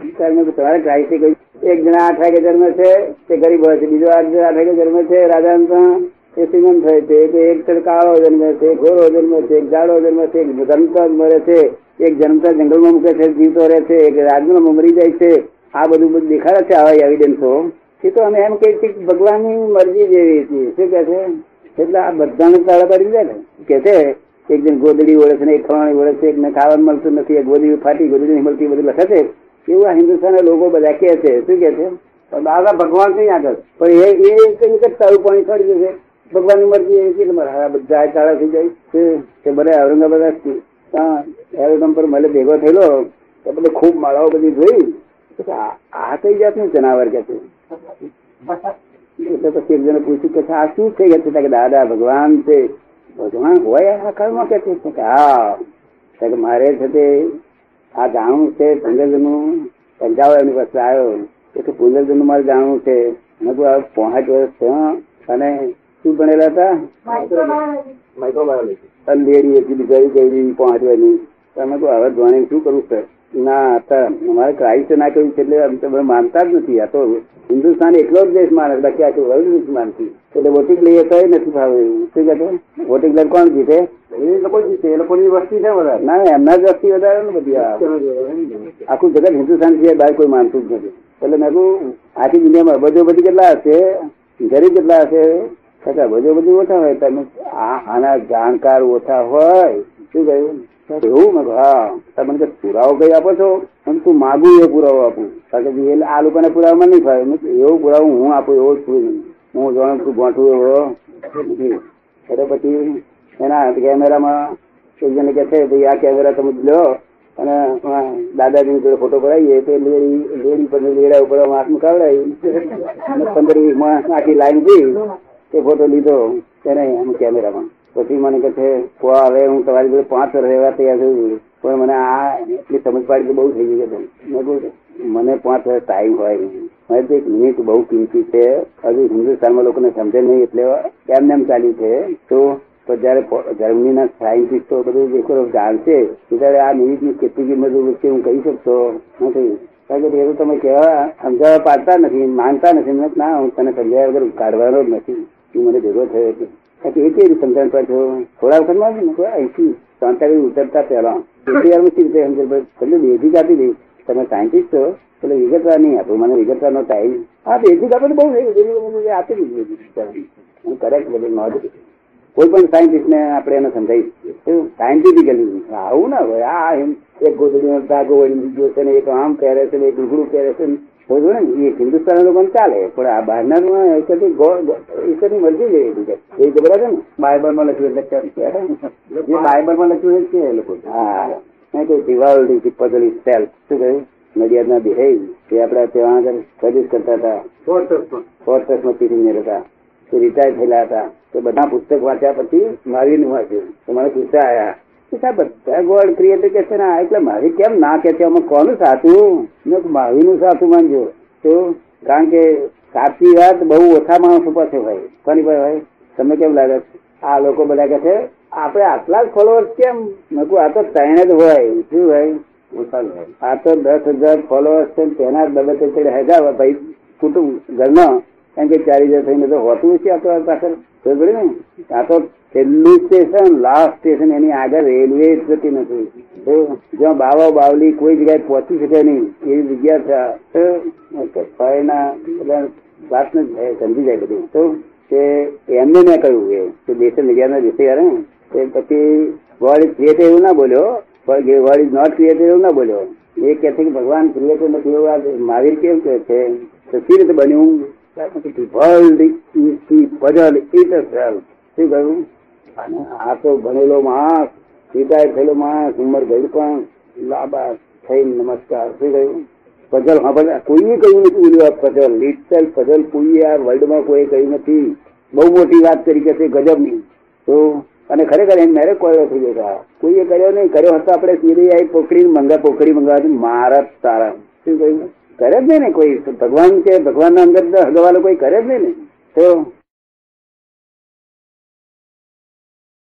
તમારે ક્રાઇસ્ટે કહ્યું એક જણા આઠ વાગે જન્મ છે, તે ગરીબ હોય છે. બીજો આઠ આઠ વાગે જન્મ છે રાજા એ શ્રીમંત થાય છે. એક તો કાળો જન્મ છે ઘોડો જન્મ છે, એક જાડો જન્મ છે, એક જન્મતા મરે છે. એક જન્મતા જંગલમાં મૂકે છે, જીવતો રહે છે, એક રાજમાં મરી જાય છે. આ બધું બધું દેખાડે છે આવા એવિડન્સો એ તો અમે એમ કહીએ છીએ ભગવાનની મરજી જેવી હતી. શું કે છે? એટલે આ બધાને તાળા પાડી દે ને. કે છે, એક જણ ગોદડી ઓળે છે એક ખવાણી ઓળે છે, એકને ખાવાનું મળતું નથી, એક ગોદડી ફાટી ગોદડી નહીં મળતી બધું લખે છે. એવું આ હિન્દુસ્તાનના લોકો બધા કહે છે શું કે છે પણ દાદા ભગવાન કઈ આગળ પણ એ એ કઈ કે તારું પાણી છોડી દેશે ભગવાનની મરજી એવી છે એટલે મારા બધા તાળા થઈ જાય છે તે બધા ઔરંગાબાદ એરોડમ પર મને ભેગો થયેલો તો બધે ખૂબ માળાઓ બધી જોઈ તો આ આ કઈ જાતનું જનાવર કે છે એટલે પછી એક જણે પૂછ્યું કે આ શું છે કે છે કે દાદા ભગવાન છે ભગવાન હોય આ કાળમાં કે છે કે હા તો કે મારે છે તે આ જાણવું છે પુનર્જન્મ? પંચાવન પાસે આવ્યો. એટલે તો મારે જાણવું છે. પાંચ વર્ષ થયા અને શું ભણેલા હતા? અંધેરી હતી બિચારી પાંચ વર્ષની. તમે કહું હવે જાણીને શું કરવું છે? ના હતા અમારે ક્રાઇસ્ટ ના કર્યું છે એટલે અમે તો માનતા જ નથી. આ તો હિન્દુસ્તાન એકલો જ દેશ માને બાકી આખી વર્લ્ડ નથી માનતી. એટલે વોટિંગ લઈએ તો નથી ભાવે શું કહે વોટિંગ લઈ કોણ જીતે? એ લોકો જીતે એ લોકોની વસ્તી છે વધારે. ના, એમના જ વસ્તી વધારે ને બધી આખું જગત હિન્દુસ્તાન છે બહાર કોઈ માનતું જ નથી. એટલે મેં કહું આખી દુનિયામાં બધો બધી કેટલા હશે? ગરીબ કેટલા હશે? છતાં બધો બધી ઓછા હોય. તમે આના જાણકાર ઓછા હોય. શું કહ્યું? એવું? મેં હા. તમે કે પુરાવો કઈ આપો છો? અને તું માગું એ પુરાવો આપું. કારણ કે આ લોકોને પુરાવામાં નહીં ફાવે. એવો પુરાવો હું આપું, એવો જ હું જાણું છું, ગોઠવું એવો. એટલે પછી એના કેમેરામાં જણે કે છે, ભાઈ આ કેમેરા તમે લો અને દાદાજી જોડે ફોટો પડાવીએ. તો લેડી લેડી પર લેડા ઉપર હાથ મુકાવડાવી અને પંદર વીસમાં આખી લાઈન ગઈ તે ફોટો લીધો તેને એમ કેમેરામાં. પછી મને કહે છે હવે હું તમારી જોડે પાંચ રહેવા તૈયાર છું, પણ મને આ એટલી સમજ પાડી તો બહુ થઈ ગઈ કે મેં કહું મને પાંચ વર્ષ ટાઈમ હોય. નહીં મને તો એક મિનિટ બહુ કિંમતી છે. હજુ હિન્દુસ્તાનમાં લોકોને સમજે નહીં એટલે એમને એમ ચાલ્યું છે. તો તો જયારે જર્મનીના સાયન્ટિસ્ટો બધું દેખો જાણશે ત્યારે આ મિનિટની કેટલી કિંમત વચ્ચે હું કહી શકતો નથી. કારણ કે એ તો તમે કહેવા, સમજાવવા પાડતા નથી, માનતા નથી. મેં ના, હું તને સમજાવ્યા વગર કાઢવાનો જ નથી. તું મને ભેગો થયો છે. એ કેવી સમજણ પાછો થોડા વખતમાં ને અહીંથી શાંતાવી ઉતરતા પહેલા. એટલી વાર મુશ્કેલ છે સમજણ એટલે બેઝિક આપી દઈશ તમે સાયન્ટિસ્ટ છો, એટલે વિગતવાર નહીં આપો. મને વિગતવારનો ટાઈમ હા બેઝિક આપે બહુ આપી દીધું હું કરેક્ટ બધું નોંધ કોઈ પણ સાયન્ટિસ્ટ ને આપણે એને સમજાવી સાયન્ટિફિકલી આવું ના હોય. આ એક ગોદડીનો ધાગો વળી બીજો છે ને એક આમ પહેરે છે ને એક ઘૂઘડું પહેરે છે ને. એ હિન્દુસ્તાન લોકો ચાલે. પણ આ બહારના ઈશ્વરની મરજી છે બીજા એ તો છે ને. બાઇબલમાં લખ્યું એટલે જે બાઇબલમાં લખ્યું એ છે એ લોકો. હા. મેં કહ્યું દિવાળી થી પદલી સેલ્ફ શું કહ્યું? નડિયાદના બિહેવ એ આપડા ત્યાં આગળ સર્વિસ કરતા હતા. ફોર્ટસમાં પીટીને હતા. તે રિટાયર થયેલા હતા, તો બધા પુસ્તક વાંચ્યા પછી મારીને વાંચ્યું. તો મને પૂછતા આવ્યા બધા ગોડ ક્રિએટર કે છે ને? એટલે મારી કેમ ના કે છે? આમાં કોનું સાચું? મેં માવીનું સાચું માનજો. તો કારણ કે સાચી વાત બહુ ઓછા માણસો પાસે હોય. કોની પાસે હોય? તમને કેમ લાગે? આ લોકો બધા કે છે, આપણે આટલા જ ફોલોઅર્સ કેમ? મેં કહું આ તો ત્રણ જ હોય. શું હોય? આ તો દસ હજાર ફોલોઅર્સ છે તેના બાબતે હજાર ભાઈ કુટુંબ ઘરના કેમ કે ચારી હજાર થઈને તો હોતું છે આ તો પાછળ. ને? આ તો છેલ્લું સ્ટેશન લાસ્ટ સ્ટેશન, એની આગળ રેલવે જતી નથી. જ્યાં બાવા બાવલી કોઈ જગ્યાએ પહોંચી શકે નહીં, એવી જગ્યા છે. ફળના બધા વાતને સમજી જાય બધું. તો તે એમને મેં કહ્યું કે દેશે મીડિયાના યાર તે પછી વર્ડ ક્રિએટર એવું ના બોલ્યો. વર્ડ ઇઝ નોટ ક્રિએટર એવું ના બોલ્યો. એ કહે છે કે ભગવાન ક્રિએટર નથી એવું મારી કેમ કહે છે? તો સી રીતે બન્યું? કહ્યું? અને આ તો ભણેલો માણસ રિટાયર થયેલો માણસ, ઉંમર ગઈ પણ લાંબા થઈ નમસ્કાર. શું કહ્યું? પઝલ હા કોઈએ કહ્યું નથી બોલ્યું આ પઝલ લિટલ પઝલ કોઈએ આ વર્લ્ડમાં કોઈ કહ્યું નથી. બહુ મોટી વાત કરી કે છે ગજબની. તો, અને ખરેખર એમ મેરે કોયડો થઈ ગયો કોઈએ કર્યો નહીં. કર્યો હતો આપણે સીધી આવી પોકડી મંગા પોકડી મંગાવતી મારા તારા. કરે જ નહીં ને કોઈ? ભગવાન કે ભગવાનના અંદર હગવાલો કોઈ કરે જ નહીં ને? તો